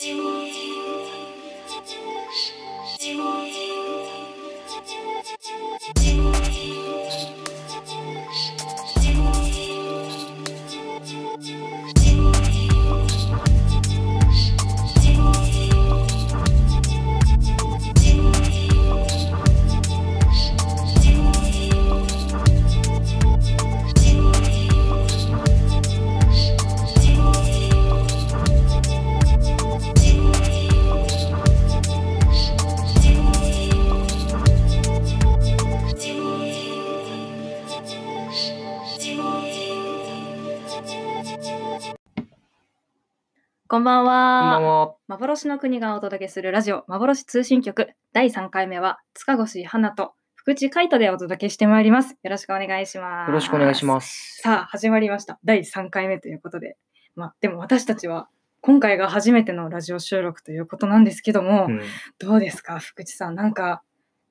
こ幻の国がお届けするラジオ幻通信局第3回目は塚越花と福地海斗でお届けしてまいります。よろしくお願いします。よろしくお願いします。す。さあ始まりました。第3回目ということで、まあでも私たちは今回が初めてのラジオ収録ということなんですけども、うんどうですか福地さん。なんか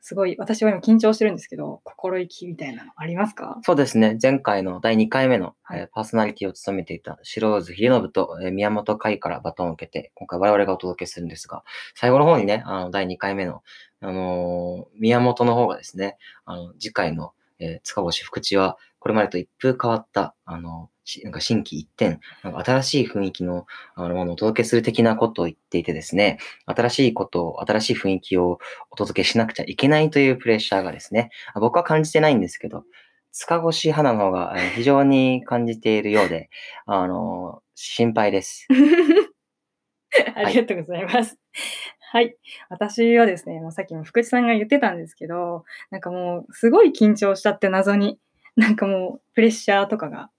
すごい私は今緊張してるんですけど心意気みたいなのありますか？そうですね。前回の第2回目の、はいえーパーソナリティを務めていた白津秀信と、えー宮本海からバトンを受けて、今回我々がお届けするんですが、最後の方にね、あの第2回目の、あのー宮本の方がですね、あの次回の、えー塚越福地は、これまでと一風変わった、あのしなんか新規一点、なんか新しい雰囲気のあのものをお届けする的なことを言っていてですね、新しいことを、新しい雰囲気をお届けしなくちゃいけないというプレッシャーがですね、あ僕は感じてないんですけど、塚越花の方がえー非常に感じているようで、あの心配です。ありがとうございます。はい。私はですね、もうさっきも福地さんが言ってたんですけど、なんかもうすごい緊張したって謎に、なんかもうプレッシャーとかが、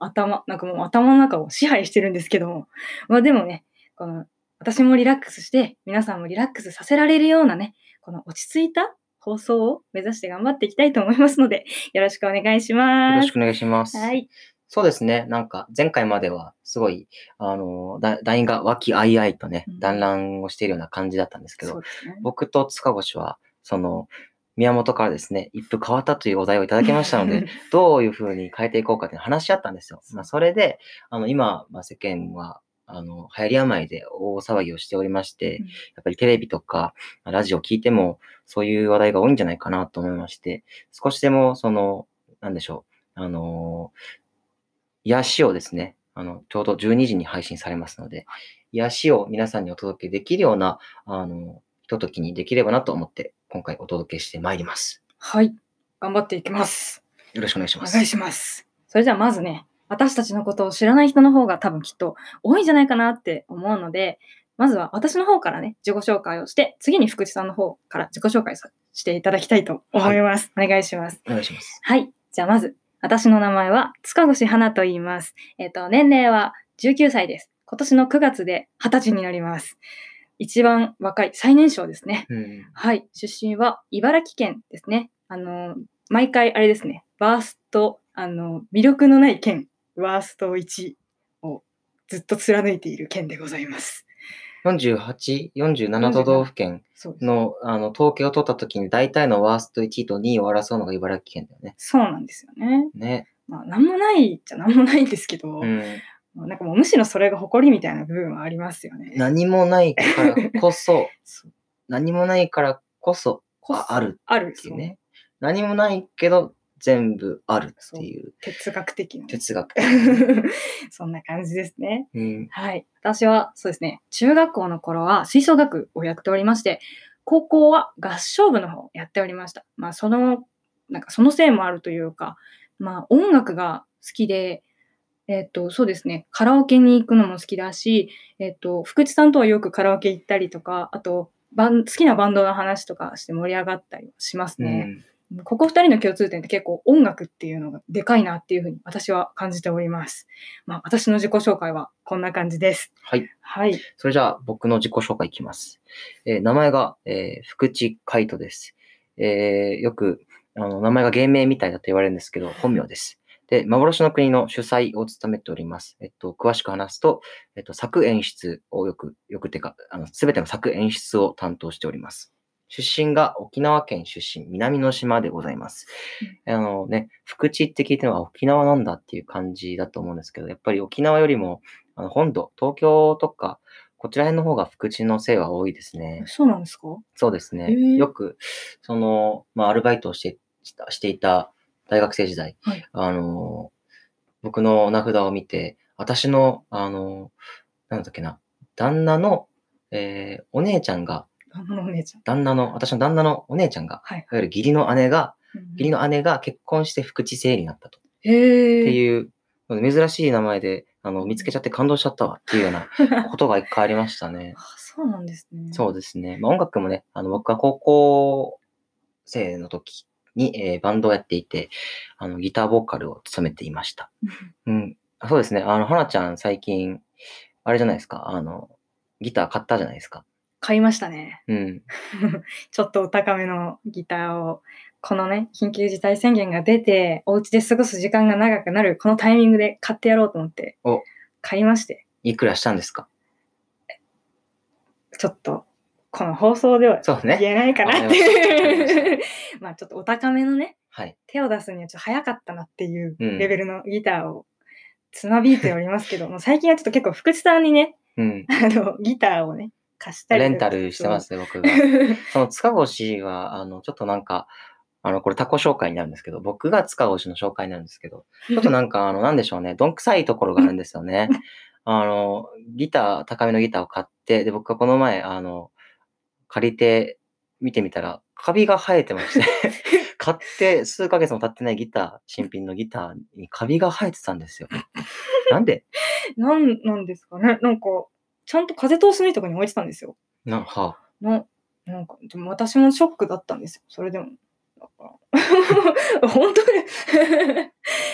頭、なんかもう頭の中を支配してるんですけども、まあでもね、この私もリラックスして、皆さんもリラックスさせられるようなね、この落ち着いた放送を目指して頑張っていきたいと思いますので、よろしくお願いしよます。ろしくお願いします。はい。そうですね。なんか、前回までは、すごい、あの、だ団員が和気あいあいとねうん、団らんをしているような感じだったんですけど、ね。僕と塚越は、その、宮本からですね、一風変わったというお題をいただきましたので、どういうふうに変えていこうかって話し合ったんですよ。まあ、それで、あの、今、まあ、世間は、あの、流行り病で大騒ぎをしておりまして、うん。やっぱりテレビとか、ラジオ聞いても、そういう話題が多いんじゃないかなと思いまして、少しでも、その、なんでしょう、あの、癒しをですね、あの、ちょうど12時に配信されますので、癒しを皆さんにお届けできるような、あの、ひとときにできればなと思って、今回お届けしてまいります。はい。頑張っていきます。よろしくお願いします。お願いします。それじゃあまずね、私たちのことを知らない人の方が多分きっと多いんじゃないかなって思うので、まずは私の方からね、自己紹介をして、次に福地さんの方から自己紹介さしていただきたいと思います。お願いします。お願いします。はい。じゃあまず、私の名前は塚越花と言います。えっ、と、年齢は19歳です。今年の9月で20歳になります。一番若い、最年少ですね。うん。はい、出身は茨城県ですね。あの、毎回あれですね、ワースト、あの、魅力のない県、ワースト1をずっと貫いている県でございます。48、47都道府県。の、あの、統計を取った時に大体のワースト1位と2位を争うのが茨城県だよね。そうなんですよね。ね。まあ、なんもないじゃなんもないんですけど、うん。まあなんかもうむしろそれが誇りみたいな部分はありますよね。何もないからこそ、何もないからこそ、ああるあるっていうね。何もないけど、全部あるっていう哲学的なね。哲学。そんな感じですね。うん。はい。私は、そうですね、中学校の頃は吹奏楽をやっておりまして、高校は合唱部の方をやっておりました。まあ、その、なんかそのせいもあるというか、まあ、音楽が好きで、えっ、と、そうですね、カラオケに行くのも好きだし、えっ、と、福地さんとはよくカラオケ行ったりとか、あと、バン好きなバンドの話とかして盛り上がったりしますうね。ん。ここ二人の共通点って結構音楽っていうのがでかいなっていうふうに私は感じております。まあ私の自己紹介はこんな感じです。はい。はい。それじゃあ、僕の自己紹介いきます。えー名前が、えー福地海斗です。えーよく、あの、名前が芸名みたいだと言われるんですけど、本名です。で、幻の国の主催を務めております。えっと、詳しく話すと、えっと、作演出をよく、よくてか、あの、すべての作演出を担当しております。出身が沖縄県出身、南の島でございます。あのね、福地って聞いても、あ沖縄なんだっていう感じだと思うんですけど、やっぱり沖縄よりも、あの本土、東京とか、こちら辺の方が福地のせいは多いですね。そうなんですか？そうですね。よく、その、まあ、アルバイトをしてしていた大学生時代、はいあの、僕の名札を見て、私の、あの、なんだっけな、旦那の、えーお姉ちゃんが、あのお姉ちゃん。旦那の、私の旦那のお姉ちゃんが、はい。いわゆる義理の姉が、うん義理の姉が結婚して福地生になったと。へえ。っていう、珍しい名前で、あの、見つけちゃって感動しちゃったわっていうような ことが一回ありましたね。あ、そうなんですね。そうですね。まあ、音楽もね、あの、僕は高校生の時に、えーバンドをやっていて、あの、ギターボーカルを務めていました。うん。あそうですね。あの、花ちゃん最近、あれじゃないですか？あの、ギター買ったじゃないですか？買いましたね。うん。ちょっとお高めのギターを、このね、緊急事態宣言が出て、お家で過ごす時間が長くなる、このタイミングで買ってやろうと思ってお、買いまして、いくらしたんですか？ちょっと、この放送ではそうね。言えないかなっていう。まあちょっとお高めのね、はい。手を出すにはちょっと早かったなっていううんレベルのギターをつまびいておりますけど、もう最近はちょっと結構福地さんにね、うん。あの、ギターをね、貸したり。レンタルしてますね、僕が。その塚越は、あの、ちょっとなんか、あの、これタコ紹介になるんですけど、僕が塚越の紹介になるんですけど、ちょっとなんか、あの、なんでしょうね、どんくさいところがあるんですよね。あの、ギター、高めのギターを買って、で、僕はこの前、あの、借りて見てみたら、カビが生えてまして、買って数ヶ月も経ってないギター、新品のギターにカビが生えてたんですよ。なんで？なんなんですかね？なんか、ちゃんと風通しのいいところに置いてたんですよ。な、はな、なんか、でも私もショックだったんですよ。それでも。本当に。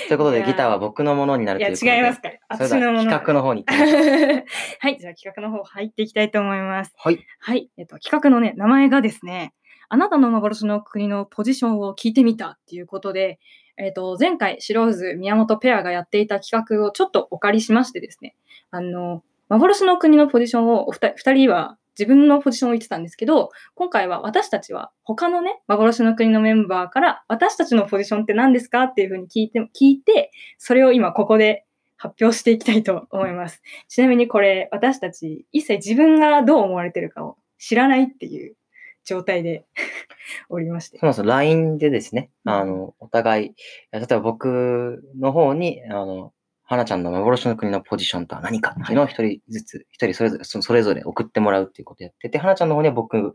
ということで、ギターは僕のものになるいや、ということで。違いますか私のもの。企画の方に はい、じゃあ企画の方入っていきたいと思います。はい。はい、えっと、企画のね、名前がですね、あなたの幻の国のポジションを聞いてみたっていうことで、えっと、前回、白渦宮本ペアがやっていた企画をちょっとお借りしましてですね、あの、幻の国のポジションをお二人は自分のポジションを言ってたんですけど、今回は私たちは他のね、幻の国のメンバーから私たちのポジションって何ですかっていうふうに聞いて、聞いて、それを今ここで発表していきたいと思います。ちなみにこれ、私たち一切自分がどう思われてるかを知らないっていう状態で おりましてそ。もそも LINE でですね、うんあの、お互い、例えば僕の方に、あの、花ちゃんの幻の国のポジションとは何かっていうのを一人ずつ、一人それぞれ、そそれぞれ送ってもらうっていうことをやってて、花ちゃんの方には僕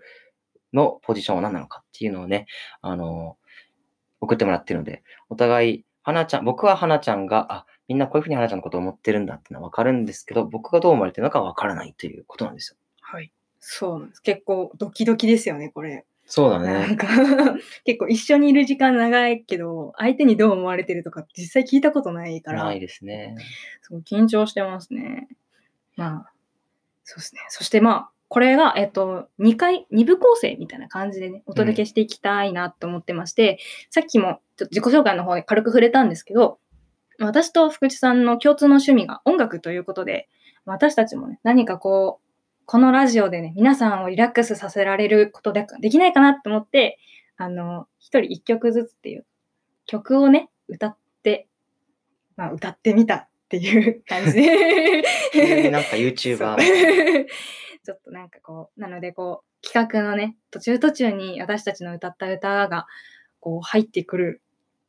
のポジションは何なのかっていうのをね、あの、送ってもらってるので、お互い、花ちゃん、僕は花ちゃんが、あ、みんなこういうふうに花ちゃんのことを思ってるんだってのはわかるんですけど、僕がどう思われてるのかはわからないということなんですよ。はい。そうなんです。結構ドキドキですよね、これ。そうだね。なんか 結構一緒にいる時間長いけど、相手にどう思われてるとか実際聞いたことないから、ないですね。すごい緊張してますね。まあ、そうですね。そしてまあ、これが、えっと、2回、2部構成みたいな感じでね、お届けしていきたいなと思ってまして、さっきもちょっと自己紹介の方で軽く触れたんですけど、私と福地さんの共通の趣味が音楽ということで、私たちもね、何かこう、このラジオでね、皆さんをリラックスさせられることでできないかなと思って、あの、一人一曲ずつっていう曲をね、歌って、まあ、歌ってみたっていう感じで。なんか YouTuber ちょっとなんかこう、なのでこう、企画のね、途中途中に私たちの歌った歌が、こう、入ってくる、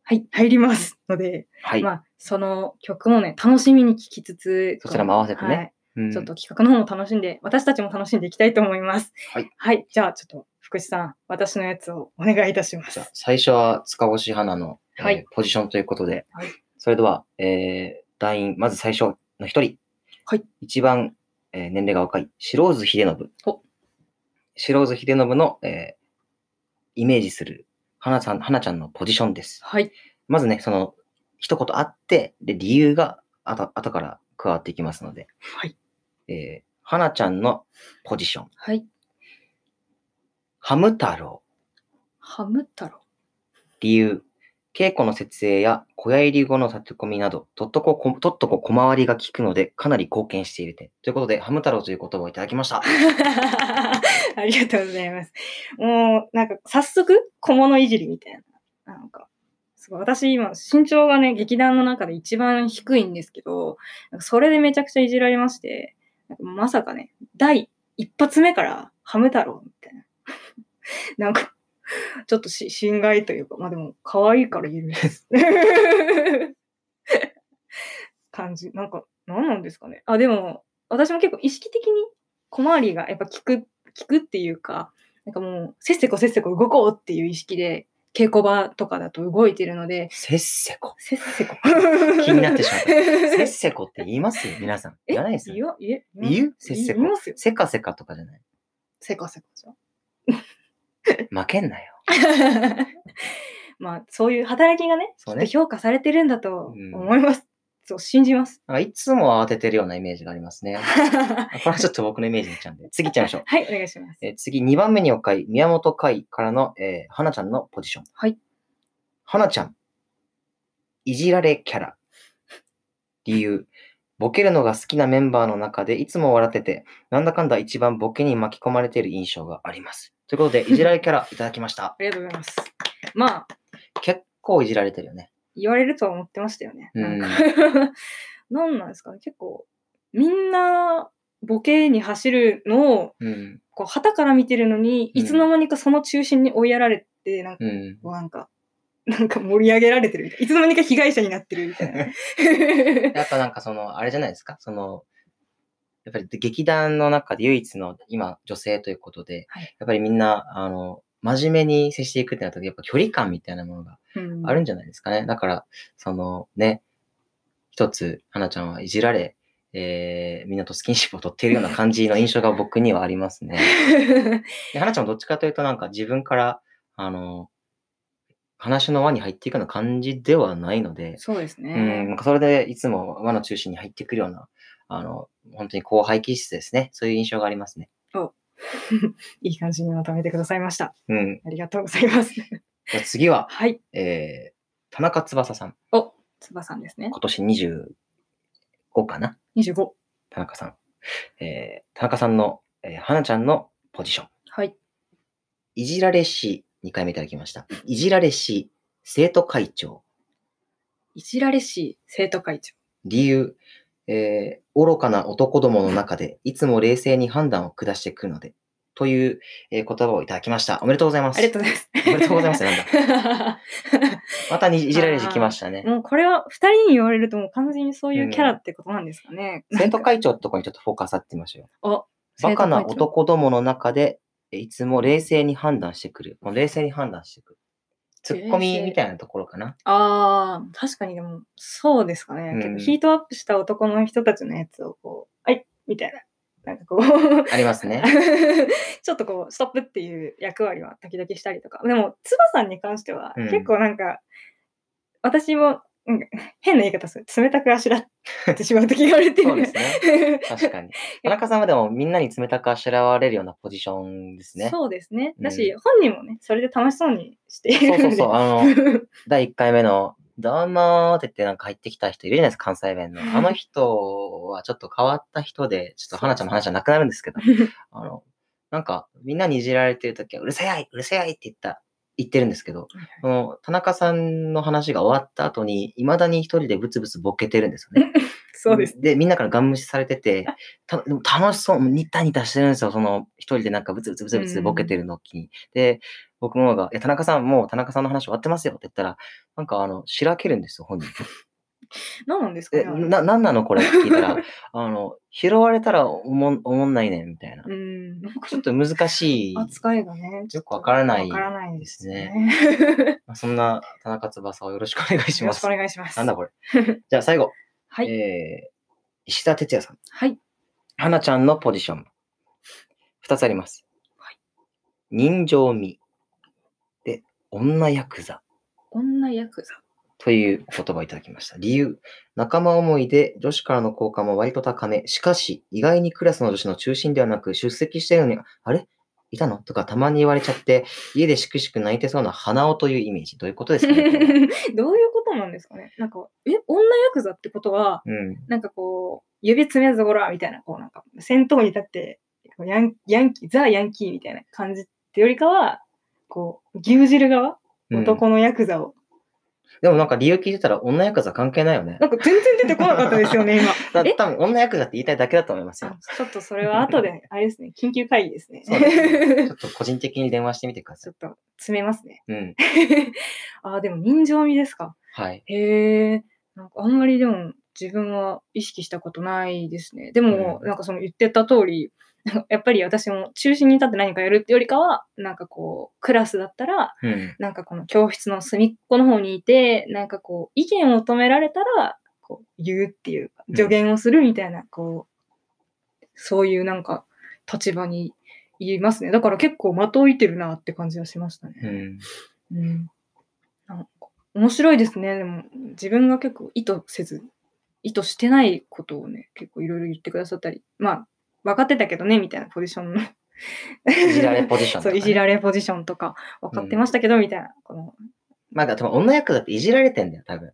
はい、入りますので、はい。まあ、その曲もね、楽しみに聴きつつ、そちらも合わせてねはいうんちょっと企画の方も楽しんで、私たちも楽しんでいきたいと思います。はい。はい。じゃあ、ちょっと、福士さん、私のやつをお願いいたします。最初は塚越花の、えーはいポジションということで、はいそれでは、えー、団員、まず最初の一人。はい。一番、えー年齢が若い、白津秀信。お白津秀信の、えーイメージする花ちゃん、花ちゃんのポジションです。はい。まずね、その、一言あって、で、理由があと後から加わっていきますので、はい。えー、花ちゃんのポジション。はい。ハム太郎。ハム太郎。理由、稽古の設営や小屋入り後の立て込みなど、とっとこ、ことっとこ小回りが効くので、かなり貢献している点。ということで、ハム太郎という言葉をいただきました。ありがとうございます。もう、なんか、早速、小物いじりみたいな。なんか、すごい。私今、身長がね、劇団の中で一番低いんですけど、それでめちゃくちゃいじられまして、まさかね、第一発目からハム太郎みたいな。なんか、ちょっとし心外というか、まあでも、可愛いから許す。感じ。なんか、何なんですかね。あ、でも、私も結構意識的に小回りがやっぱ効く、効くっていうか、なんかもう、せっせこせっせこ動こうっていう意識で、稽古場とかだと動いてるので、せっせこ。せっせこ。気になってしまった。せっせこって言いますよ、皆さん。言わないですいよ。言う？せっせこ。せかせかとかじゃない。せかせかじゃん。負けんなよ。まあ、そういう働きがね、ね評価されてるんだとうん思います。そう、信じます。なんかいつも慌ててるようなイメージがありますね。は これはちょっと僕のイメージになっちゃうんで。次行っちゃいましょう。い、お願いします。えー次、2番目におかい、宮本海からの、えー、花ちゃんのポジション。はい。花ちゃん、いじられキャラ。理由、ボケるのが好きなメンバーの中でいつも笑ってて、なんだかんだ一番ボケに巻き込まれている印象があります。ということで、いじられキャラいただきました。ありがとうございます。まあ、結構いじられてるよね。言われるとは思ってましたよね。うんなんか なんなんですか？ね。結構、みんなボケに走るのを、うん。こう、旗から見てるのに、うんいつの間にかその中心に追いやられて、なんか、うん。なんか、なんか盛り上げられてるみたいな。いつの間にか被害者になってるみたいな。やっぱなんかその、あれじゃないですか、その、やっぱり劇団の中で唯一の今女性ということで、はいやっぱりみんな、あの、真面目に接していくってなった時、やっぱ距離感みたいなものがうんあるんじゃないですかね。だから、そのね、一つ、花ちゃんはいじられ、えー、みんなとスキンシップを取っているような感じの印象が僕にはありますね。で花ちゃんはどっちかというとなんか自分から、あの、話の輪に入っていくような感じではないので、そうですうん、ね。なんかそれでいつも輪の中心に入ってくるような、あの、本当に後輩気質ですね。そういう印象がありますね。いい感じにまとめてくださいました。うん。ありがとうございます。じゃあ次は、はい。えー、田中翼さん。お、つばさんですね。今年25かな？25。田中さん。えー、田中さんの、えー、花ちゃんのポジション。はい。いじられし、2回目いただきました。いじられし、生徒会長。いじられしい生徒会長。理由、えー、愚かな男どもの中で、いつも冷静に判断を下してくるので、という、えー言葉をいただきました。おめでとうございます。ありがとうございます。おめでとうございますなん またにいじられし来ましたね。もうこれは二人に言われるともう完全にそういうキャラってことなんですかね。生徒会長ってとこにちょっとフォーカス当ててみましょうよ。お、バカな。男どもの中で、えいつも冷静に判断してくる。この冷静に判断してくる。ツッコミみたいなところかな。ああ、確かにでも、そうですかね。うんヒートアップした男の人たちのやつをこう、はい、みたいな。なんかこう、ありますね。ちょっとこう、ストップっていう役割は時々したりとか。でも、つばさんに関しては、うん結構なんか、私も、なんか変な言い方する。冷たくあしらってしまう時があるっていうそうですね。確かに。田中さんはでもみんなに冷たくあしらわれるようなポジションですね。そうですね。だし、う本人もね、それで楽しそうにしているんで。そうそうそう。あの、第1回目の、どうもーって言ってなんか入ってきた人いるじゃないですか、関西弁の。あの人はちょっと変わった人で、ちょっと花ちゃんの話はなくなるんですけど、あの、なんか、みんなにいじられてるときは、うるせやいうるせやいって言った、言ってるんですけど、その、田中さんの話が終わった後に、未だに一人でブツブツボケてるんですよね。そうです。で、みんなからガン無視されてて、たでも楽しそう、ニッタニタしてるんですよ、その、一人でなんかブツブツブツブツボケてるのに。で、僕もが、いや、田中さん、もう田中さんの話終わってますよって言ったら、なんかあの、しらけるんですよ、本人。何なんですかえ、ね。な、なんなのこれって聞いたら、あの、拾われたらおもん、おもんないねん、みたいなう。ん。ちょっと難しい。扱いがね、ちょっとよくわからないわからないですでね。まあそんな田中翼をよろしくお願いしますよろしくお。願いします。なんだこれ。じゃあ最後、はい。えー、石田哲也さん。はい。花ちゃんのポジション。二つあります。はい人情味。で、女ヤクザ。女ヤクザ。という言葉をいただきました。理由。仲間思いで女子からの好感も割と高め。しかし、意外にクラスの女子の中心ではなく、出席しているのに、あれ？いたの？とかたまに言われちゃって、家でしくしく泣いてそうな花尾というイメージ。どういうことですかね どういうことなんですかね？なんか、え、女ヤクザってことは、うん。なんかこう、指詰めずごらみたいな、こうなんか、先頭に立って、ヤンヤンキー、ザ・ヤンキーみたいな感じってよりかは、こう、牛耳る側、うん男のヤクザをでもなんか理由聞いてたら女ヤクザ関係ないよね。なんか全然出てこなかったですよね、今。だえ多分女ヤクザって言いたいだけだと思いますよあ。ちょっとそれは後で、あれですね、緊急会議ですね。そうですね ちょっと個人的に電話してみてください。ちょっと詰めますね。うん。あー、でも人情味ですか。はい。へえ。なんかあんまりでも自分は意識したことないですね。でも、うんなんかその言ってた通り、やっぱり私も中心に立って何かやるってよりかは、なんかこう、クラスだったら、うん。なんかこの教室の隅っこの方にいて、なんかこう、意見を求められたら、こう、言うっていう助言をするみたいな、こう、そういうなんか、立場にいますね。だから結構的をいてるなって感じはしましたね。うん。うん。なんか面白いですね。でも、自分が結構意図せず、意図してないことをね、結構いろいろ言ってくださったり、まあ、分かってたけどね、みたいなポジションの。いじられポジションとかそう、ねいじられポジションとか、分かってましたけど、みたいな。このまあ、でも女ヤクザっていじられてんだよ、多分。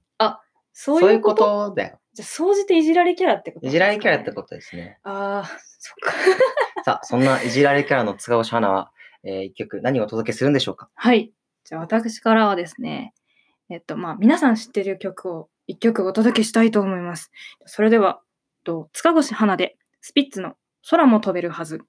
そそういううこいうこととだよ。じゃあ、総じていじられキャラってこと？いじられキャラってとことですね。ああ、そっか。さあ、そんないじられキャラの塚越花は、えー一曲何をお届けするんでしょうか？はい。じゃあ、私からはですね、えっと、まあ、皆さん知ってる曲を一曲お届けしたいと思います。それでは、と塚越花で、スピッツの空も飛べるはず。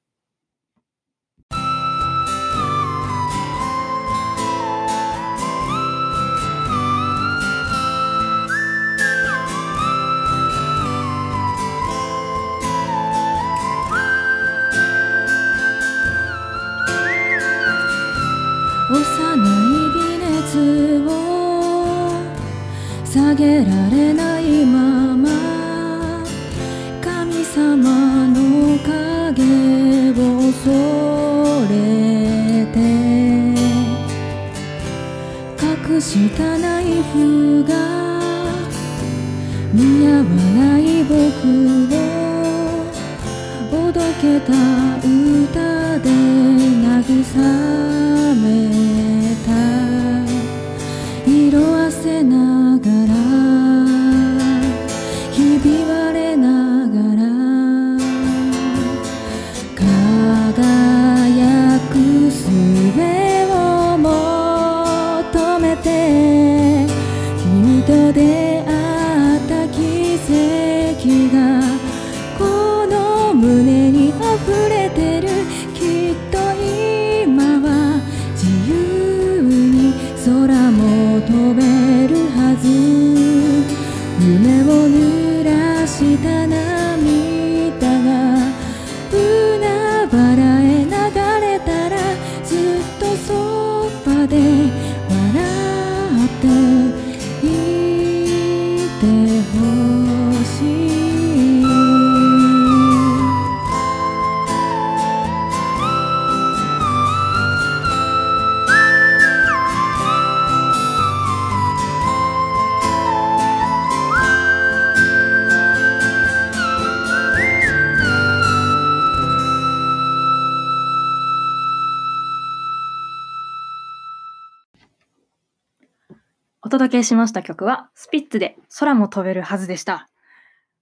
届けしました曲は、スピッツで空も飛べるはずでした。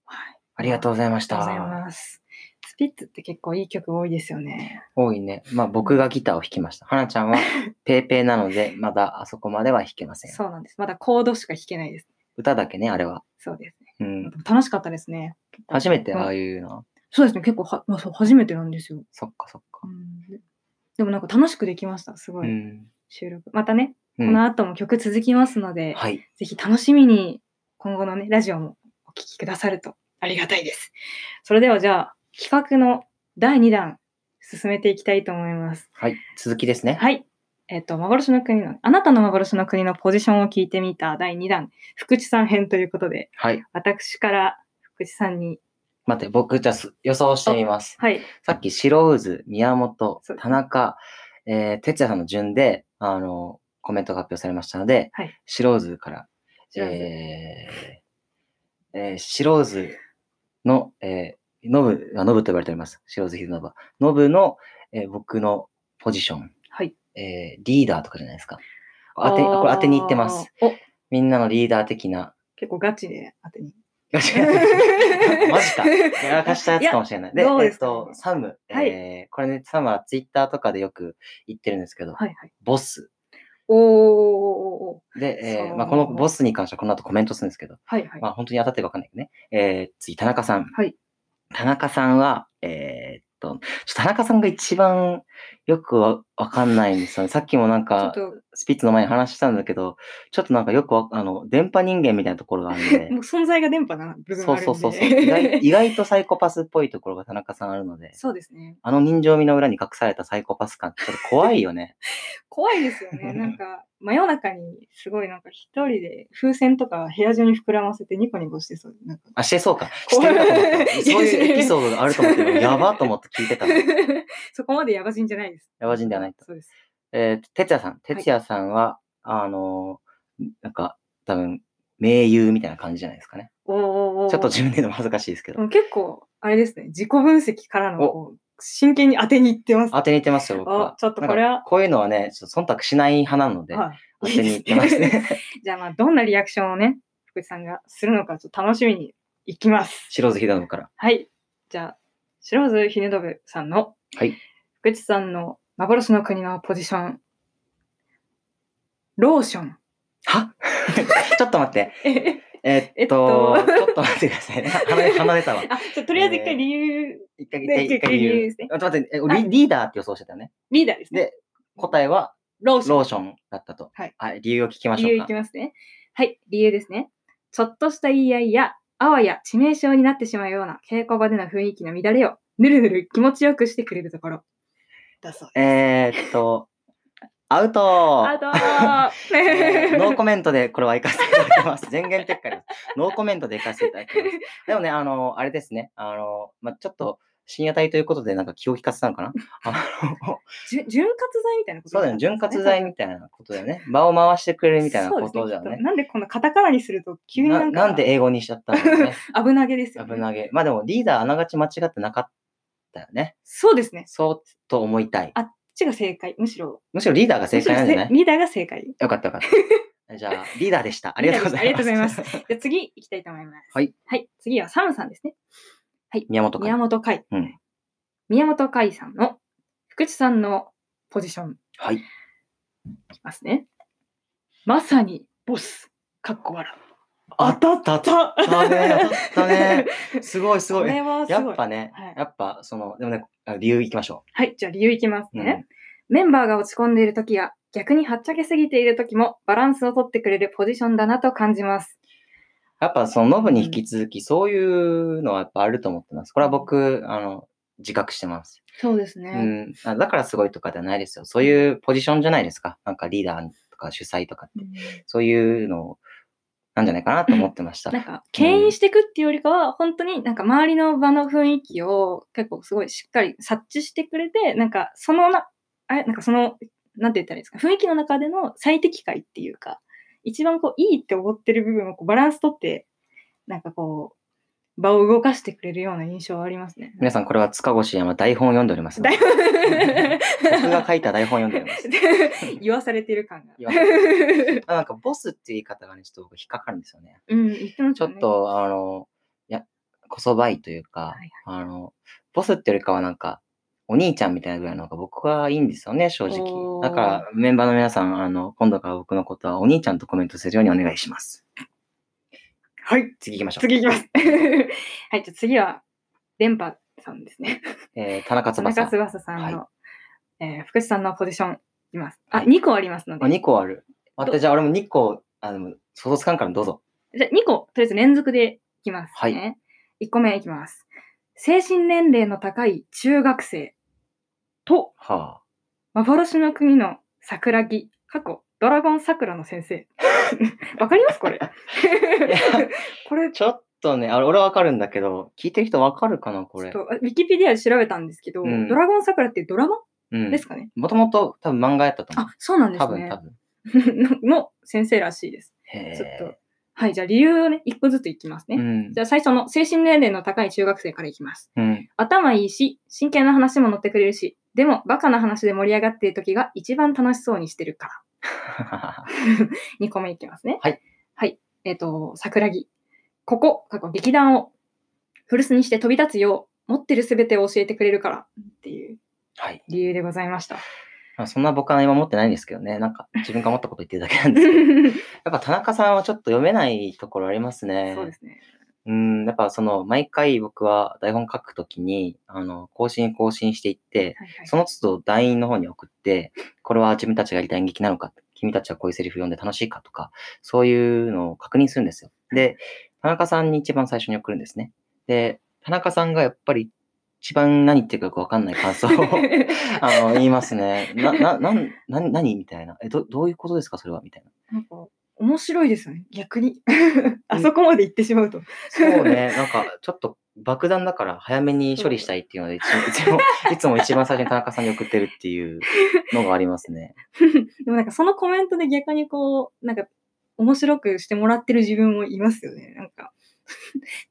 はい。ありがとうございました。ありがとうございます。スピッツって結構いい曲多いですよね。多いね。まあ僕がギターを弾きました。花ちゃんは ペーペーなので、まだあそこまでは弾けません。そうなんです。まだコードしか弾けないです。歌だけね、あれは。そうですね。うん。楽しかったですね。初めてああいうの。そうですね。結構は、まあ、そう初めてなんですよ。そっかそっかう。んででもなんか楽しくできました。すごい。うん。収録。またね、うんこの後も曲続きますので、はい。ぜひ楽しみに今後のね、ラジオもお聞きくださるとありがたいです。それではじゃあ、企画の第2弾、進めていきたいと思います。はい。続きですね。はい。えっ、と、幻の国の、あなたの幻の国のポジションを聞いてみた第2弾、福地さん編ということで、はい。私から福地さんに、待って、僕じゃ予想してみます。はい、さっき白渦、宮本田中、えー、哲也さんの順で、あの、コメントが発表されましたので、はい白渦から、白渦えー、えー、白渦の、えー、ノブ、あノブと呼ばれております。白渦秀信は。ノブの、えー僕のポジション、はい。えー、リーダーとかじゃないですか。当て、これ当てに行ってます。みんなのリーダー的な。結構ガチで当てに。マジか。やらかしたやつかもしれない。で、えっと、サム。はいえーこれね、サムはツイッターとかでよく言ってるんですけど、はいはい。ボス。おーおで、えーまあ、このボスに関してはこの後コメントするんですけど、はいはい。まあ、本当に当たってるかわかんないけどね。えー、次、田中さん。はい。田中さんは、えーっと、ちょっと田中さんが一番よくわわかんないんですよね。さっきもなんか、と、スピッツの前に話したんだけど、ちょっとなんかよくわ、あの、電波人間みたいなところがあるんで もう、存在が電波な部分そうがあるんで。そうそうそう。意外 意外とサイコパスっぽいところが田中さんあるので、そうですね。あの人情味の裏に隠されたサイコパス感ってちょっと怖いよね。怖いですよね。なんか、真夜中にすごいなんか一人で風船とか部屋中に膨らませてニコニコしてそう。なんかあ、してそうか。してるかと思った。そういうエピソードがあると思って、やばと思って聞いてたの。そこまでヤバ人じゃないです。ヤバ人ではないと。そうです。えー、哲也さん。哲也さんは、あのーなんか、多分、名優みたいな感じじゃないですかね。おーおーおーちょっと自分で言うのも恥ずかしいですけど。結構、あれですね、自己分析からの真剣に当てにいってます。当てにいってますよ、僕は。おちょっとこれはこういうのはね、ちょっと忖度しない派なので、はい当てにいってますね。じゃあまあ、どんなリアクションをね、福地さんがするのか、ちょっと楽しみにいきます。白ずひだのから。はい。じゃあ、白津秀信さんの、はい。福地さんの幻の国のポジション、ローション。は？ちょっと待って。えーえっっと、とちょっと待ってください。鼻で鼻出たわ。あ、ちょとりあえず一回理由、一回、一で回、一回理由ですね。あちょっと待って、えリリーダーって予想してたよね。リーダーですね。で、答えはローション。ローションだったと。はい。理由を聞きまし理由い。きますね。はい、理由ですね。ちょっとした言い合いや、あわや致命傷になってしまうような稽古場での雰囲気の乱れを、ぬるぬる気持ちよくしてくれるところ。だそうです。えーっと、アウトあとえーノーコメントでこれは行かせていただきます。全言撤回です。ノーコメントで行かせていただきます。でもね、あの、あれですね。あの、まあ、ちょっと深夜帯ということでなんか気を利かせたのかな？あの じゅ潤滑剤みたいなことそうだよね。潤滑剤みたいなことだよね。場を回してくれるみたいなことだよねそうですきっと。なんでこのカタカナにすると急になかなんなんで英語にしちゃったんだろうね。危なげですよ、ね。危なげ。まあでもリーダーあながち間違ってなかったよね。そうですね。そうと思いたい。あっちが正解。むしろ。むしろリーダーが正解なんじゃない？リーダーが正解。よかったよかった。じゃあ、リーダーでした。ありがとうございます。ありがとうございじゃあ次行きたいと思います。はい。はい。次はサムさんですね。宮本宮か。本海。うん。宮本海さんの福地さんのポジションはい。いきますね。まさにボス。かっこ笑う。当たったた当たったね。当たったね。すごいすごい。これはすやごい。っぱねはい、やっぱその、でもね、あ理由いきましょはい。じゃあ理由いきますう。ね。メンバーが落ち込んでいる時や逆にはっちゃけすぎている時もバランスを取ってくれるポジションだなと感じます。やっぱそのノブに引き続き、そういうのはやっぱあると思ってます。これは僕、あの、自覚してます。そうですうね。ん。あだからすごいとかではないですよ。そういうポジションじゃないですか。なんかリーダーとか主催とかって。そういうのなんじゃないかなと思ってました。なんか、牽引していくっていうよりかは、本当になんか周りの場の雰囲気を結構すごいしっかり察知してくれて、なんかそのな、あれ、なんかその、なんて言ったらいいですか、雰囲気の中での最適解っていうか、一番こう、いいって思ってる部分をこうバランス取って、なんかこう、場を動かしてくれるような印象はありますね。皆さん、これは塚越山台本を読んでおりますのだいで。僕ぶが書いた台本を読んでおります。言わされてる感が。あなんか、ボスっていう言い方がね、ちょっと僕引っかかるんですよね。うん、言ってましちょ。っと、あの、いや、こそばいというか、はいはいあの、ボスってよりかはなんか、お兄ちゃんみたいなぐらいの方が僕はいいんですよね、正お直。ーだから、メンバーの皆さん、あの、今度から僕のことはお兄ちゃんとコメントするようにお願いします。はい。次行きましょう。次いきます。はい、じゃあ次は、電波さんですね。えー、田中田中翼。翼さんの、はえー福士さんのポジションいます。あ、はい2個ありますので。あ、2個ある。待って、どじゃあ俺も2個、あの、想像つかんからどうぞ。じゃあ2個、とりあえず連続でいきます、ね。はい1個目いきます。精神年齢の高い中学生と、は幻の国の桜木、過去、ドラゴン桜の先生。わかります？これ。これ、あ。ちょっとね、あれ俺わかるんだけど、聞いてる人わかるかな、これウィキペディアで調べたんですけど、うんドラゴン桜ってドラマ？うんですかね、もともと多分漫画やったと思う。あ、そうなんで多分、すね多。分。の先生らしいです。へちょっとえ。はい、じゃあ理由をね、一個ずついきますね。うんじ。ゃあ最初の精神年齢の高い中学生からいきます。うん。頭いいし、真剣な話も乗ってくれるし、でもバカな話で盛り上がっている時が一番楽しそうにしてるから。2個目いきますね。はい。はい。えっ、と、桜木。ここ、過去劇団を古巣にして飛び立つよう、持ってるすべてを教えてくれるからっていうはい。理由でございました。まあ、そんな僕は今持ってないんですけどね。なんか自分が思ったこと言ってるだけなんですけど。やっぱ田中さんはちょっと読めないところありますね。そうですね。うん、やっぱその、毎回僕は台本書くときに、あの、更新更新していって、はいはい。その都度団員の方に送って、これは自分たちがやりたい演劇なのか、君たちはこういうセリフ読んで楽しいかとか、そういうのを確認するんですよ。で、田中さんに一番最初に送るんですね。で、田中さんがやっぱり一番何言ってるかよくわかんない感想を あの言いますね。な、な、なん、な、何みたいな。え、ど、どういうことですかそれは？みたいな。なんか、面白いですよね、逆に。あそこまで行ってしまうと。そうね、なんかちょっと爆弾だから早めに処理したいっていうので、いついつも、いつも一番最初に田中さんに送ってるっていうのがありますね。でもなんかそのコメントで逆にこう、なんか面白くしてもらってる自分もいますよね。なんか、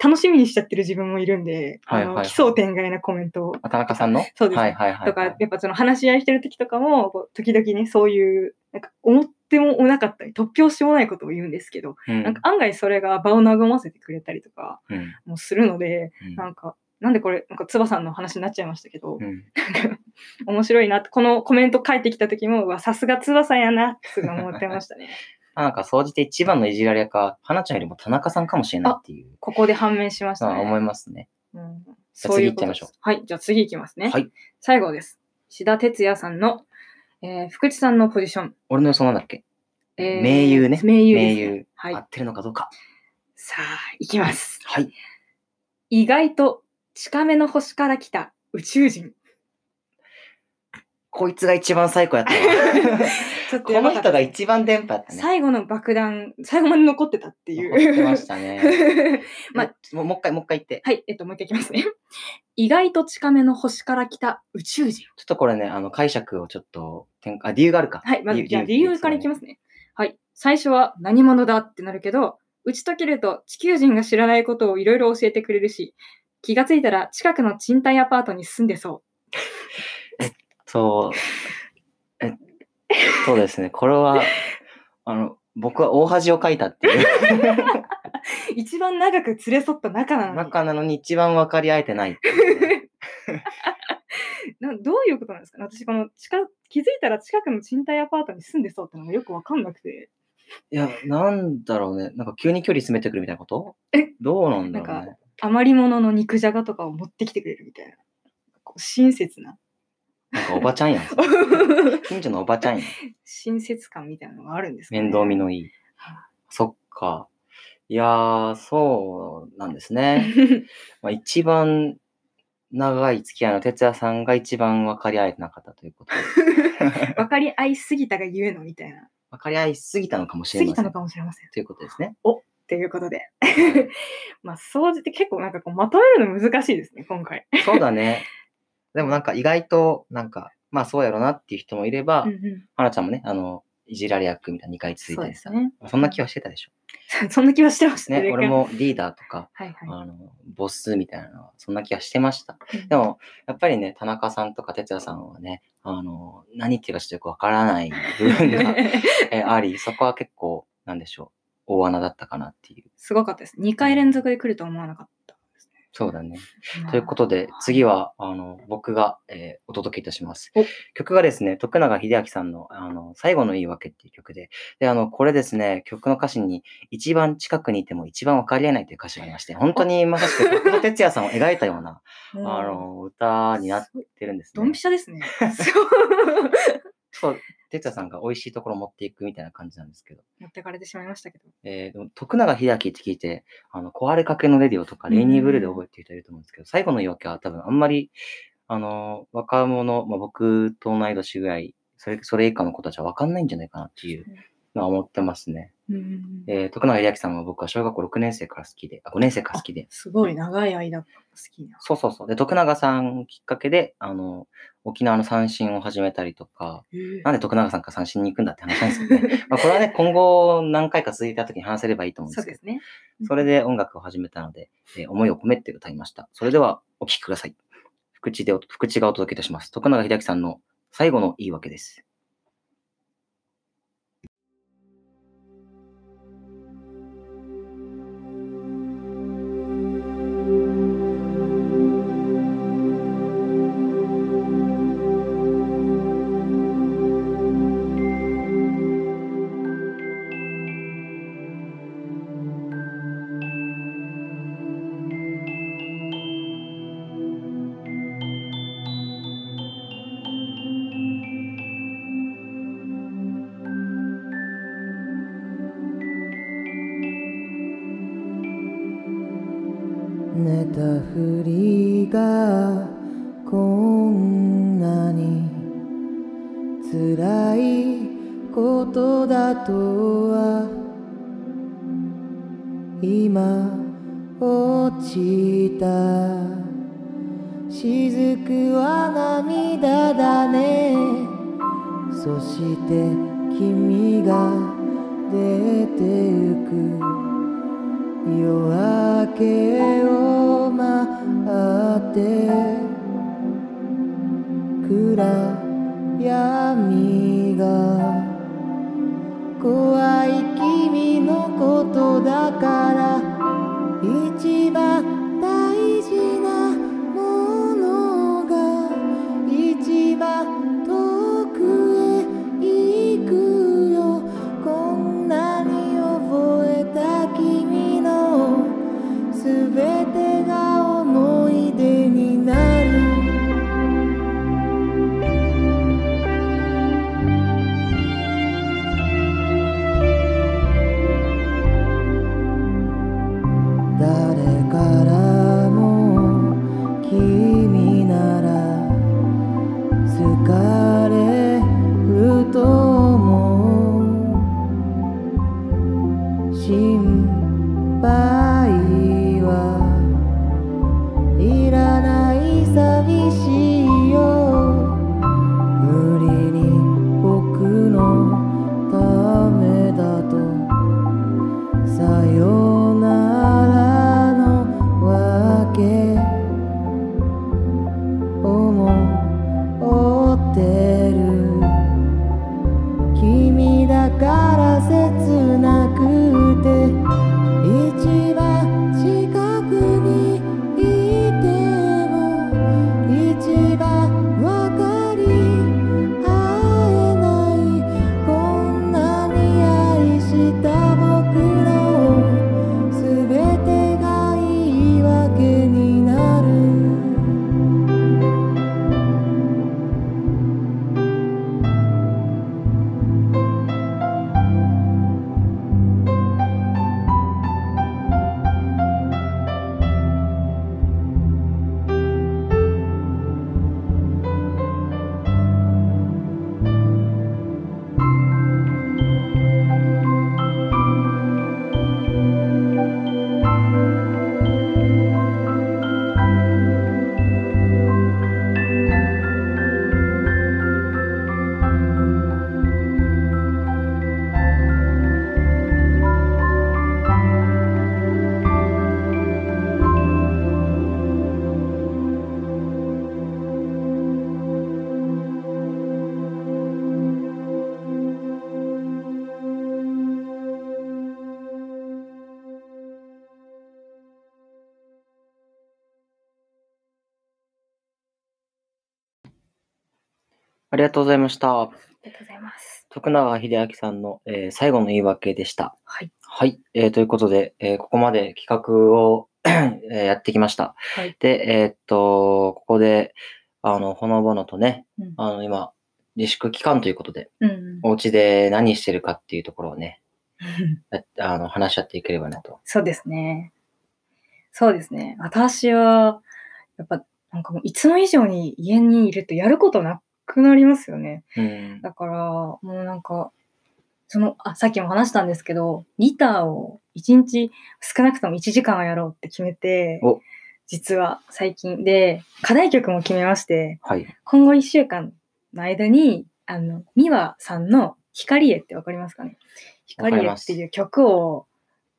楽しみにしちゃってる自分もいるんで、はいはいはいあの奇想天外なコメントを。あ田中さんの？そうですねはいはいはい、とか、やっぱその話し合いしてる時とかも、こう時々ね、そういう、なんか思ってもなかったり、突拍子もないことを言うんですけど、うんなんか案外それが場を和ませてくれたりとかうんもするので、うんなんか、なんでこれ、なんか、つばさんの話になっちゃいましたけど、うんなんか、面白いなこのコメント書いてきた時も、うわ、さすがつばさんやなってすごい思ってましたね。なんか、総じて一番のいじられか、花ちゃんよりも田中さんかもしれないっていうここで判明しましたね。思いますね。うん、じゃあそうい次行ってみましょう。はい、じゃあ次行きますね。はい。最後です。志田哲也さんの、えー福地さんのポジション。俺の予想なんだっけ？えー盟友ね盟友です、ね。盟友はい合。ってるのかどうか。さあ、行きます。はい。意外と近めの星から来た宇宙人。こいつが一番最高やった っとこの人が一番電波やったね。最後の爆弾、最後まで残ってたっていう。残ってましたね。まあもう一回、もう一回言って。はい、えっと、もう一回いきますね。意外と近めの星から来た宇宙人。ちょっとこれね、あの、解釈をちょっと転、あ、理由があるか。はい、まずじゃあ理理由からいきますね。はい、最初は何者だってなるけど、打ち解けると地球人が知らないことをいろいろ教えてくれるし、気がついたら近くの賃貸アパートに住んでそそう。え、そうですね。これは、あの、僕は大恥をかいたっていう。う。一番長く連れ添った仲なのに。中なのに一番分かり合えてないっていうね。などういうことなんですか？ね私この近気づいたら近くの賃貸アパートに住んでそうってのがよくわかんなくて。いや、なんだろうね。なんか急に距離詰めてくるみたいなこと？え？どうなんだろうなんね。余り物の肉じゃがとかを持ってきてくれるみたいな。こう親切な。なんかおばちゃんやん。近所のおばちゃんやん。親切感みたいなのがあるんですかね。面倒見のいい。そっか。いやー、そうなんですね。まあ、一番長い付き合いの哲也さんが一番分かり合えてなかったということで。分かり合いすぎたがゆえのみたいな。分かり合いすぎたのかもしすれません。ぎたのかもしれません。ということですね。ということで。まあ、総じて結構なんかこうまとめるの難しいですね、今回。そうだね。でもなんか意外と、なんか、まあそうやろなっていう人もいれば、うんうん花ちゃんもね、あの、いじられ役みたいな2回続いたりさ、ねそんな気はしてたでしょ？そんな気はしてましたね、俺。もリーダーとか、はいはい。あの、ボスみたいなのは、そんな気はしてました。うんでも、やっぱりね、田中さんとか哲也さんはね、あの、何言ってるかちょっとよくわからない部分が えあり、そこは結構、なんでしょう、大穴だったかなっていう。すごかったです。2回連続で来るとは思わなかったそうだね。ね。ということで、次は、あの、僕が、えーお届けいたしますお。曲がですね、徳永英明さんの、あの、最後の言い訳っていう曲で、で、あの、これですね、曲の歌詞に、一番近くにいても一番分かり合えないという歌詞がありまして、本当にまさしく、僕と哲也さんを描いたような、うんあの、歌になってるんですねドンピ。シャですね。そう、哲也さんが美味しいところを持っていくみたいな感じなんですけど、持ってかれてしまいましたけど。えー徳永英明って聞いて、あの、壊れかけのレディオとか、レイニーブルーで覚えてる人いると思うんですけど、最後の言い訳は多分あんまり、あの、若者、まあ、僕と同い年ぐらい、それ、それ以下の子たちは分かんないんじゃないかなっていうのは思ってますね。うんえー徳永英明さんは僕は小学校6年生から好きで、あ、5年生から好きで、すごい長い間好きな。そうそうそう。で、徳永さんきっかけで、あの、沖縄の三振を始めたりとか、なんで徳永さんから三振に行くんだって話なんですけどね。まあこれはね、今後何回か続いた時に話せればいいと思うんですけどそうで、すね。それで音楽を始めたので、えー思いを込めて歌いました。それではお聴きください。福地でお、福地がお届けいたします。徳永英明さんの最後の言い訳です。りがとうございました。ありがとうございます。徳永英明さんの、えー最後の言い訳でした。はい。はい。えーということで、えーここまで企画を えーやってきました。はい。で、えーっと、ここで、あの、ほのぼのとね、うんあの、今、自粛期間ということで、うん。お家で何してるかっていうところをね、やあの話し合っていければなと。そうですね。そうですね。私は、やっぱ、なんかもういつも以上に家にいるとやることなくなりますよね。うん。だから、もうなんか、その、あ、さっきも話したんですけど、ギターを1日少なくとも1時間はやろうって決めてお、実は最近で、課題曲も決めまして、はい。今後1週間の間に、あの、ミワさんの光へってわかりますかね？光へっていう曲を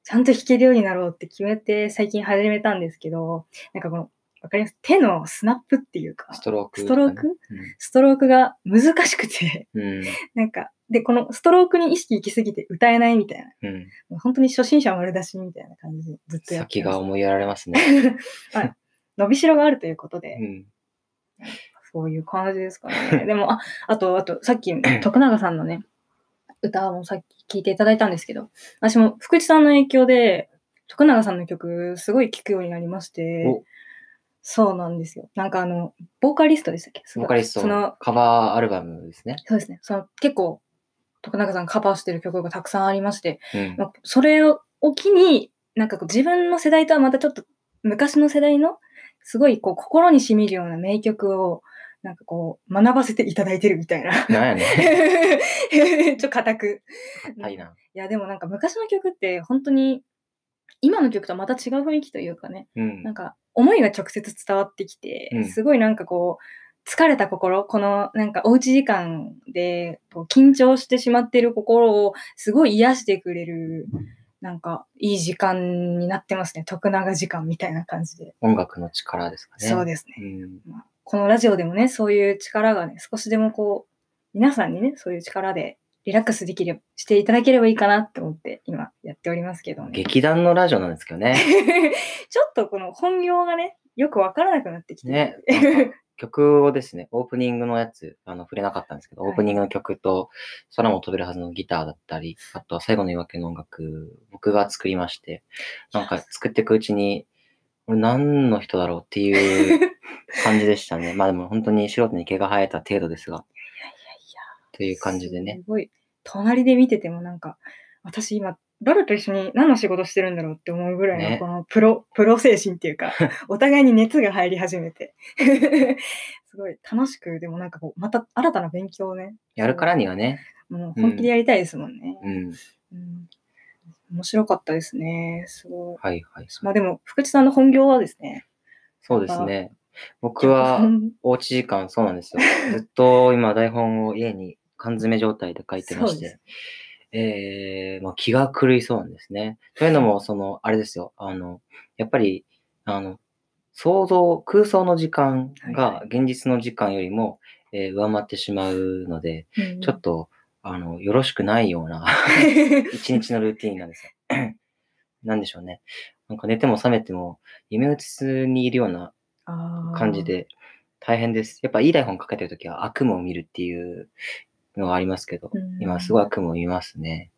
ちゃんと弾けるようになろうって決めて最近始めたんですけど、なんかこの、わかります？手のスナップっていうか、ストローク、ストローク？ストロークが難しくて、うん。うん。なんか、で、このストロークに意識行きすぎて歌えないみたいな、うん。本当に初心者丸出しみたいな感じでずっとやって先ますが思いやられますね。はい。伸びしろがあるということで、うん。そういう感じですかね。でも、あ、あと、あと、さっき、徳永さんのね、歌もさっき聴いていただいたんですけど、私も福地さんの影響で、徳永さんの曲、すごい聴くようになりましてお、そうなんですよ。なんかあの、ボーカリストでしたっけ？ボーカリストその、カバーアルバムですね。そうですね。その、結構、徳永さんカバーしてる曲がたくさんありまして、うん。まあそれを機に、なんかこう自分の世代とはまたちょっと昔の世代の、すごいこう心に染みるような名曲を、なんかこう、学ばせていただいてるみたいな。なんやね ちょっと固く。硬いな。いや、でもなんか昔の曲って本当に、今の曲とはまた違う雰囲気というかね、うんなん。か思いが直接伝わってきて、うんすごいなんかこう、疲れた心、このなんかおうち時間でこう緊張してしまっている心をすごい癒してくれる、なんかいい時間になってますね。徳永時間みたいな感じで。音楽の力ですかね。そうですね。うん。このラジオでもね、そういう力がね、少しでもこう、皆さんにね、そういう力でリラックスできる、していただければいいかなって思って今やっておりますけどね。劇団のラジオなんですけどね。ちょっとこの本業がね、よくわからなくなってきてるね。曲をですね、オープニングのやつ、あの、触れなかったんですけど、はいオープニングの曲と、空も飛べるはずのギターだったり、あとは最後の夜明けの音楽、僕が作りまして、なんか作っていくうちに、俺何の人だろうっていう感じでしたね。まあでも本当に素人に毛が生えた程度ですが、という感じでね。すごい。隣で見ててもなんか、私今、誰と一緒に何の仕事してるんだろうって思うぐらいのねこのプロ、プロ精神っていうか、お互いに熱が入り始めて、すごい楽しく、でもなんかこう、また新たな勉強をね、やるからにはね、もう本気でやりたいですもんね。うん。うん面白かったですね。すごい。はいはい。まあでも、福地さんの本業はですね、そうですね。僕は、脚おうち時間、そうなんですよ。ずっと今、台本を家に缶詰状態で書いてまして、えー、まあ、気が狂いそうなんですね。というのも、その、あれですよ。あの、やっぱり、あの、想像、空想の時間はいがは現実の時間よりも、えー上回ってしまうので、本ちょっと、あの、よろしくないような 一日のルーティーンなんですよ。なんでしょうね。なんか寝ても覚めても、夢うつにいるような感じ。で大変です。やっぱいい台本書けてるときは悪夢を見るっていうのがありますけど、うん。今すごい悪夢を見ますね。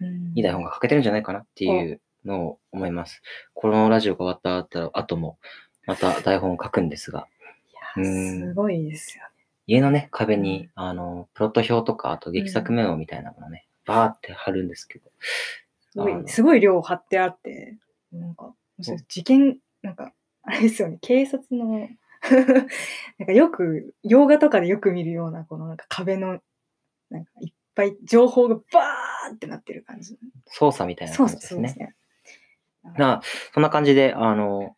うん。いい台本が書けてるんじゃないかなっていうのを思います。このラジオが終わった後も、また台本を書くんですが、いやうん。すごいですよね。家のね、壁に、あの、プロット表とか、あと劇作メモみたいなものをね、バーって貼るんですけど、すごい、すごい量貼ってあって、なんか、事件、なんか、あれですよね、警察の、なんかよく、洋画とかでよく見るような、このなんか壁の、なんかいっぱい情報がバーってなってる感じ。操作みたいなそう感じですね。そうそね。なそんな感じで、あの、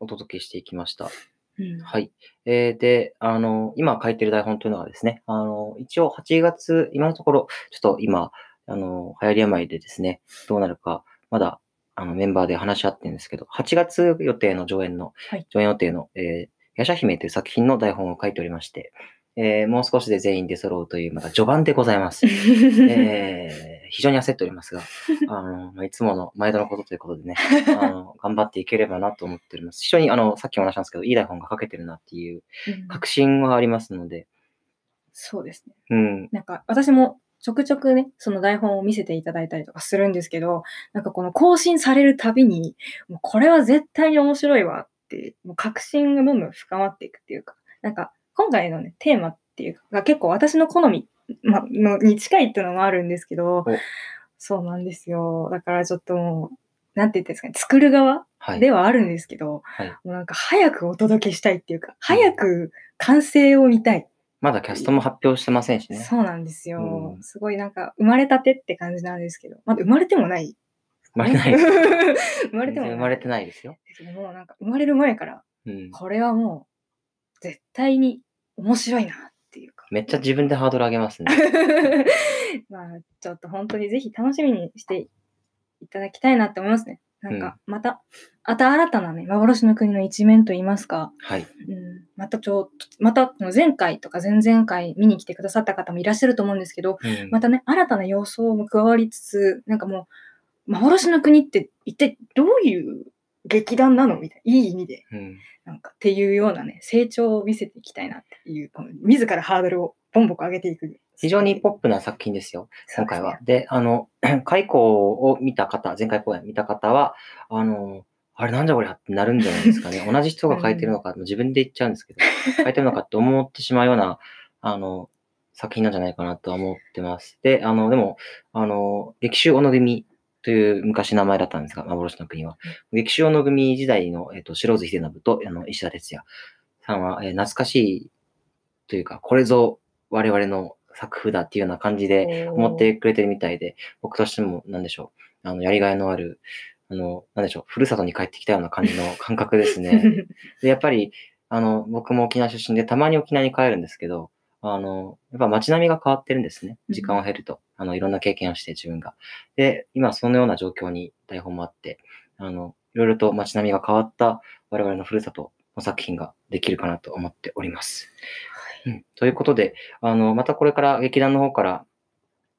お届けしていきました。うんはい。えーで、あの、今書いてる台本というのはですね、あの、一応8月、今のところ、ちょっと今、あの、流行り病でですね、どうなるか、まだ、あの、メンバーで話し合ってるんですけど、8月予定の上演の、はい上演予定の、えー、ヤシャ姫という作品の台本を書いておりまして、えーもう少しで全員で揃うという、まだ序盤でございます。えー非常に焦っておりますが、あの、まあ、いつもの毎度のことということでね、あの、頑張っていければなと思っております。非常に、あの、さっきも話したんですけど、いい台本が書けてるなっていううん確信はありますので、そうですね。うん、なんか、私もちょくちょくね、その台本を見せていただいたりとかするんですけど、なんかこの更新されるたびに、もうこれは絶対に面白いわって、もう確信がどんどん深まっていくっていうか、なんか、今回のね、テーマっていうか、が結構私の好み、ま、のに近いっていうのもあるんですけど、そうなんですよ。だからちょっともう、なんて言ってんですかね、作る側はい。ではあるんですけど、はいもうなんか早くお届けしたいっていうか、早く完成を見たい。まだキャストも発表してませんしね。そうなんですよ。うんすごいなんか、生まれたてって感じなんですけど、まだ生まれてもない。生まれてない。生まれてもない。生まれてないですよ。も、なんか生まれる前から、うん。これはもう、絶対に面白いなっていうか。めっちゃ自分でハードル上げますね。まあ、ちょっと本当にぜひ楽しみにしていただきたいなって思いますね。なんか、また、また新たなね、幻の国の一面といいますか、はい。うん、またちょっと、また、前回とか前々回見に来てくださった方もいらっしゃると思うんですけど、うんまたね、新たな要素も加わりつつ、なんかもう、幻の国って一体どういう劇団なの？みたいな、いい意味で、うんなんかっていうようなね、成長を見せていきたいなっていう、この自らハードルをボンボコ上げていく。非常にポップな作品ですよ。今回は。で、あの、開講を見た方、前回公演見た方は、あの、あれなんじゃこりゃってなるんじゃないですかね。同じ人が書いてるのか、自分で言っちゃうんですけど、書いてるのかって思ってしまうような、あの、作品なんじゃないかなとは思ってます。で、あの、でも、あの、歴史おのでみという昔名前だったんですが、幻の国は。劇場の組時代の、えっと白津秀信とあの石田哲也さんは、えー懐かしいというか、これぞ我々の作風だっていうような感じで思ってくれてるみたいで、僕としても何でしょう、あの、やりがいのある、あの、なんでしょう、ふるさとに帰ってきたような感じの感覚ですね。で、やっぱり、あの、僕も沖縄出身で、たまに沖縄に帰るんですけど、あの、やっぱ街並みが変わってるんですね。時間を経ると。あの、いろんな経験をして自分が。で、今そのような状況に台本もあって、あの、いろいろと街並みが変わった我々のふるさとの作品ができるかなと思っております。うん、ということで、あの、またこれから劇団の方から、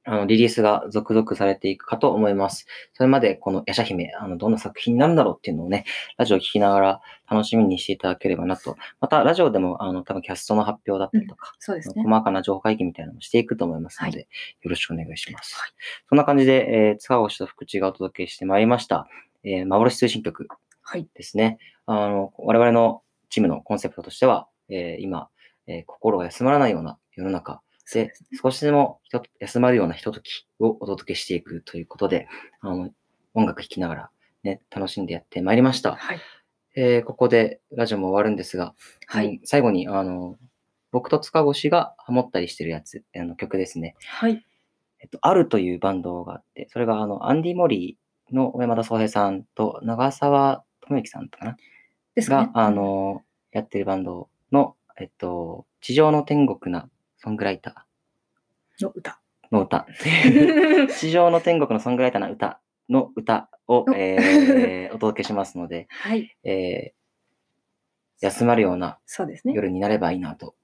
あの、リリースが続々されていくかと思います。それまで、このヤシャ姫、あの、どんな作品になるんだろうっていうのをね、ラジオを聞きながら楽しみにしていただければなと。また、ラジオでも、あの、多分キャストの発表だったりとか、そうですね。細かな情報会議みたいなのもしていくと思いますので、よろしくお願いします。はいそんな感じで、えー、塚越と福地がお届けしてまいりました、えー、幻通信局はい。ですね。あの、我々のチームのコンセプトとしては、えー今、えー心が休まらないような世の中で、少しでも人休まるようなひとときをお届けしていくということで、あの、音楽聴きながらね、楽しんでやってまいりました。はい。えーここでラジオも終わるんですが、はい。うん最後に、あの、僕と塚越がハモったりしてるやつ、あの曲ですね。はい。えっと、あるというバンドがあって、それがあの、アンディ・モリーの小山田宗平さんと長澤智之さんとかな？ですかねが、。あの、やってるバンドの、えっと、地上の天国なソングライタの歌。ーの歌。地上の天国のソングライターな歌の歌を、おえーお届けしますので、はい。えー休まるようなそうですね。夜になればいいなと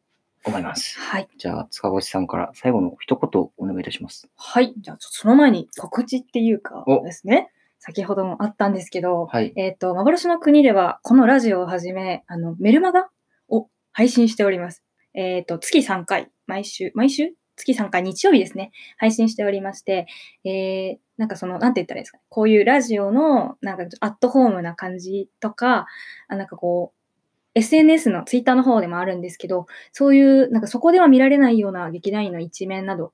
思います。はい。じゃあ、塚越さんから最後の一言お願いいたします。はい。じゃあ、その前に告知っていうかおですね。先ほどもあったんですけど、はい。えっ、と、幻の国では、このラジオをはじめ、あの、メルマガを配信しております。えっ、と、月3回、毎週、毎週？月3回、日曜日ですね、配信しておりまして、えー、なんかその、なんて言ったらいいですかね、こういうラジオの、なんか、アットホームな感じとか、あなんかこう、SNS のツイッターの方でもあるんですけど、そういう、なんかそこでは見られないような劇団員の一面など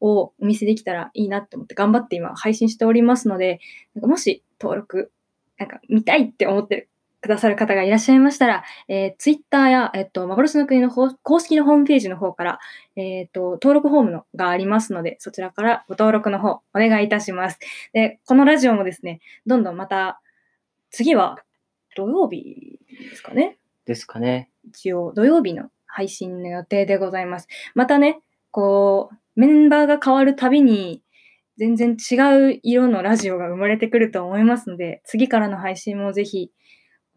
をお見せできたらいいなと思って頑張って今配信しておりますので、なんかもし登録、なんか見たいって思ってるくださる方がいらっしゃいましたら、えー、ツイッターや、えっと、幻の国の方公式のホームページの方から、えっと、登録フォームのがありますので、そちらからご登録の方、お願いいたします。で、このラジオもですね、どんどんまた、次は土曜日ですかね？ですかね。一応土曜日の配信の予定でございます。またね、こう、メンバーが変わるたびに、全然違う色のラジオが生まれてくると思いますので、次からの配信もぜひ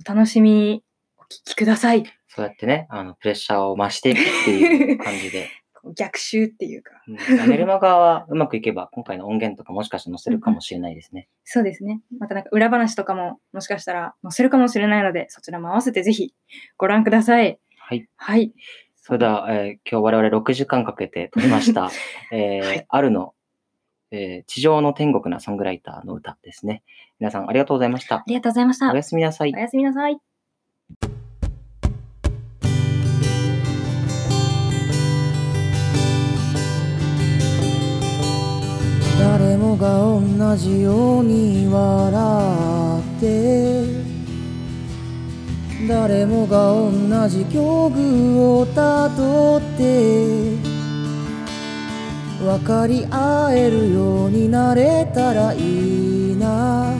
お楽しみにお聞きください。そうやってね、あの、プレッシャーを増していくっていう感じで。逆襲っていうか。うんメルマガはうまくいけば、今回の音源とかもしかして載せるかもしれないですね。そうですね。またなんか裏話とかももしかしたら載せるかもしれないので、そちらも合わせてぜひご覧ください。はい。はい。それでは、えー今日我々6時間かけて撮りました、えーはいあるの、えー地上の天国なソングライターの歌ですね。皆さんありがとうございましたあ。りがとうございました。おやすみなさいお。やすみなさい。誰もが同じように笑って誰もが同じ境遇をたどって分かり合えるようになれたらいいな。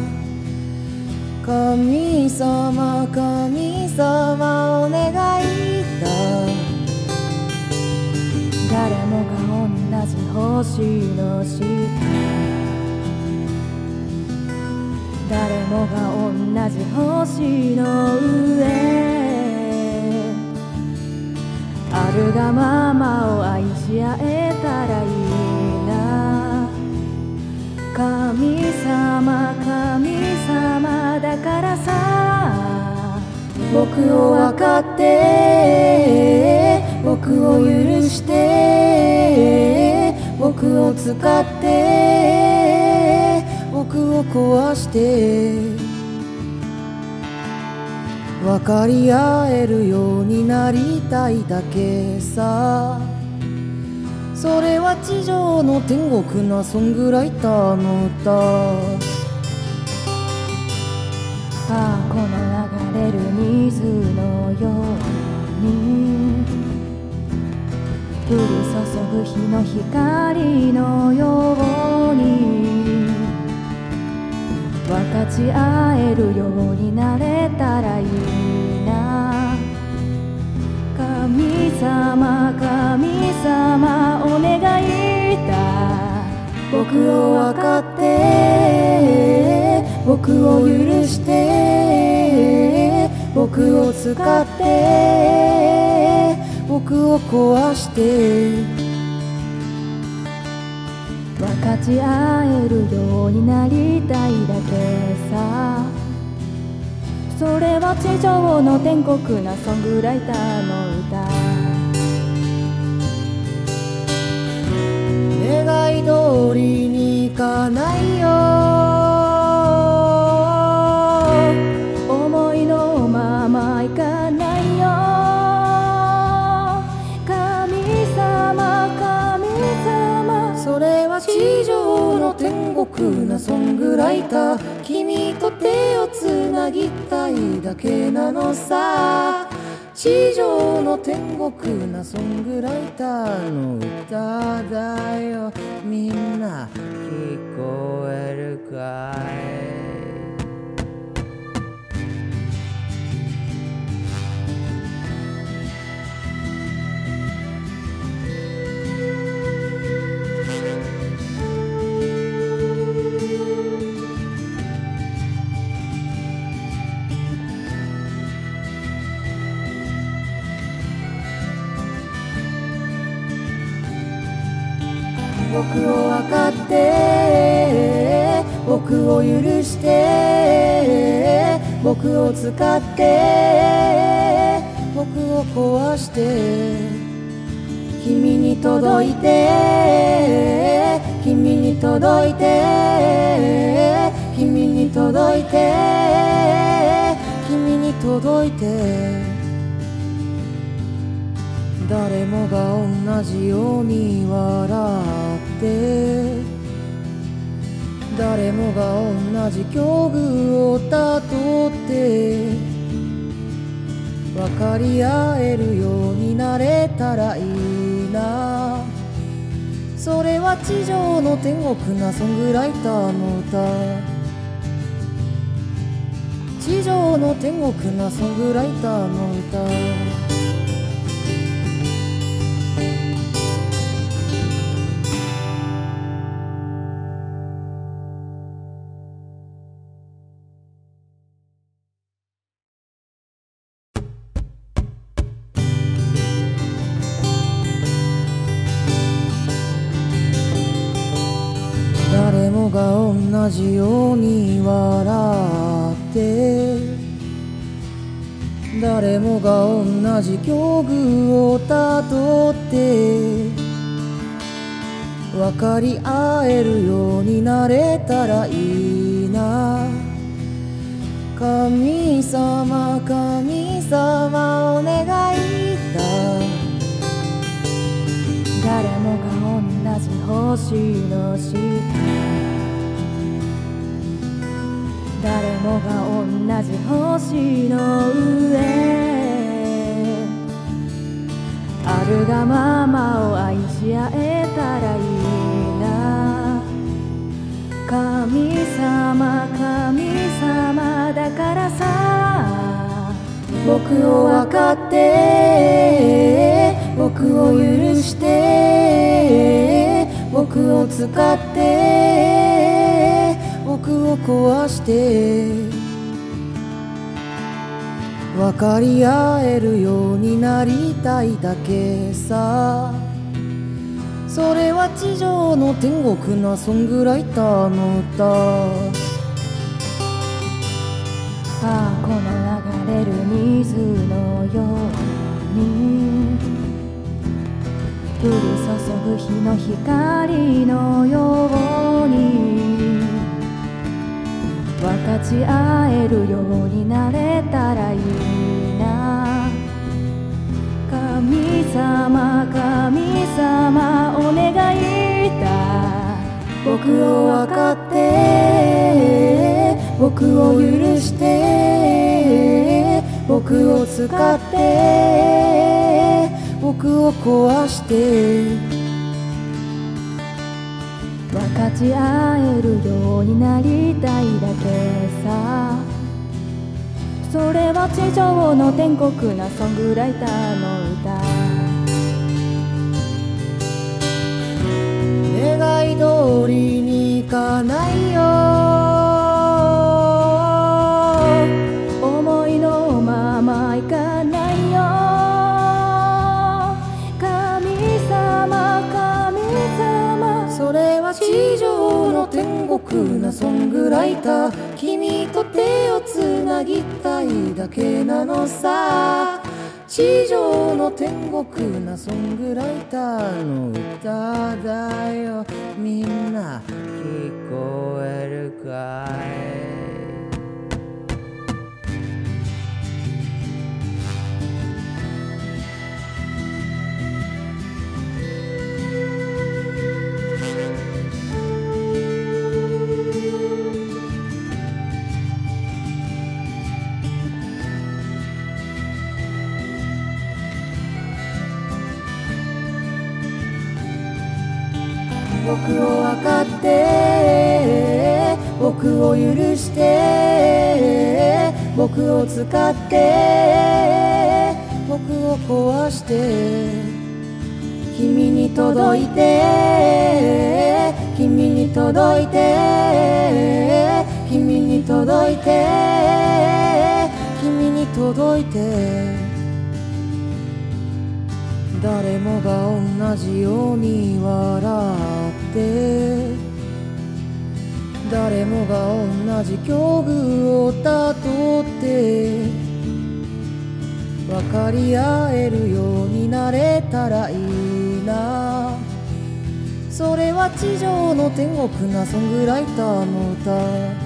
神様神様お願いだ。誰もが同じ星の下。誰もが同じ星の上。あるがままを愛し合えたらいいな。神様神様だからさ僕を分かって僕を許して僕を使って僕を壊して。分かり合えるようになりたいだけさ。それは地上の天国なソングライターの歌ああこの流れる水のように。降り注ぐ日の光のように。分かち合えるようになれたらいい。様神様お願いだ僕を分かって僕を許して僕を使って僕を壊して分かち合えるようになりたいだけさ。それは地上の天国なソングライターの歌。願い通りにいかないよ。思いのままいかないよ。神様神様それは地上の天国なソングライター君と手をつなぎたいだけなのさ。地上の天国なソングライターの歌だよ。みんな聞こえるかい？僕を分かって僕を許して僕を使って僕を壊して君に届いて君に届いて君に届いて君に届いて。誰もが同じように笑う。て誰もが同じ境遇をたどって分かり合えるようになれたらいいな。それは地上の天国なソングライターの歌地上の天国なソングライターの歌が同じ境遇をたどって分かり合えるようになれたらいいな。神様神様お願いだ。誰もが同じ星の下。誰もが同じ星の上。あるがままを愛し合えたらいいな。神様神様だからさ僕を分かって僕を許して僕を使って僕を壊して。分かり合えるようになりたいだけさ。それは地上の天国なソングライターの歌ああこの流れる水のように。降り注ぐ日の光のように。分かち合えるようになれたらいいな。神様神様お願いだ。僕を分かって僕僕を許して僕を使って僕を壊して。分かち合えるようになりたいだけさ。それは地上の天国なソングライターの歌。願い通りにいかないよ。なソングライター。君と手をつなぎたいだけなのさ。地上の天国なソングライターの歌だよ。みんな聞こえるかい？届いて。誰もが同じように笑って。誰もが同じ境遇をたどって。分かり合えるようになれたらいいな。それは地上の天国なソングライターの歌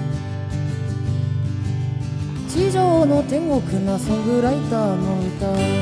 の天国なソングライターの歌。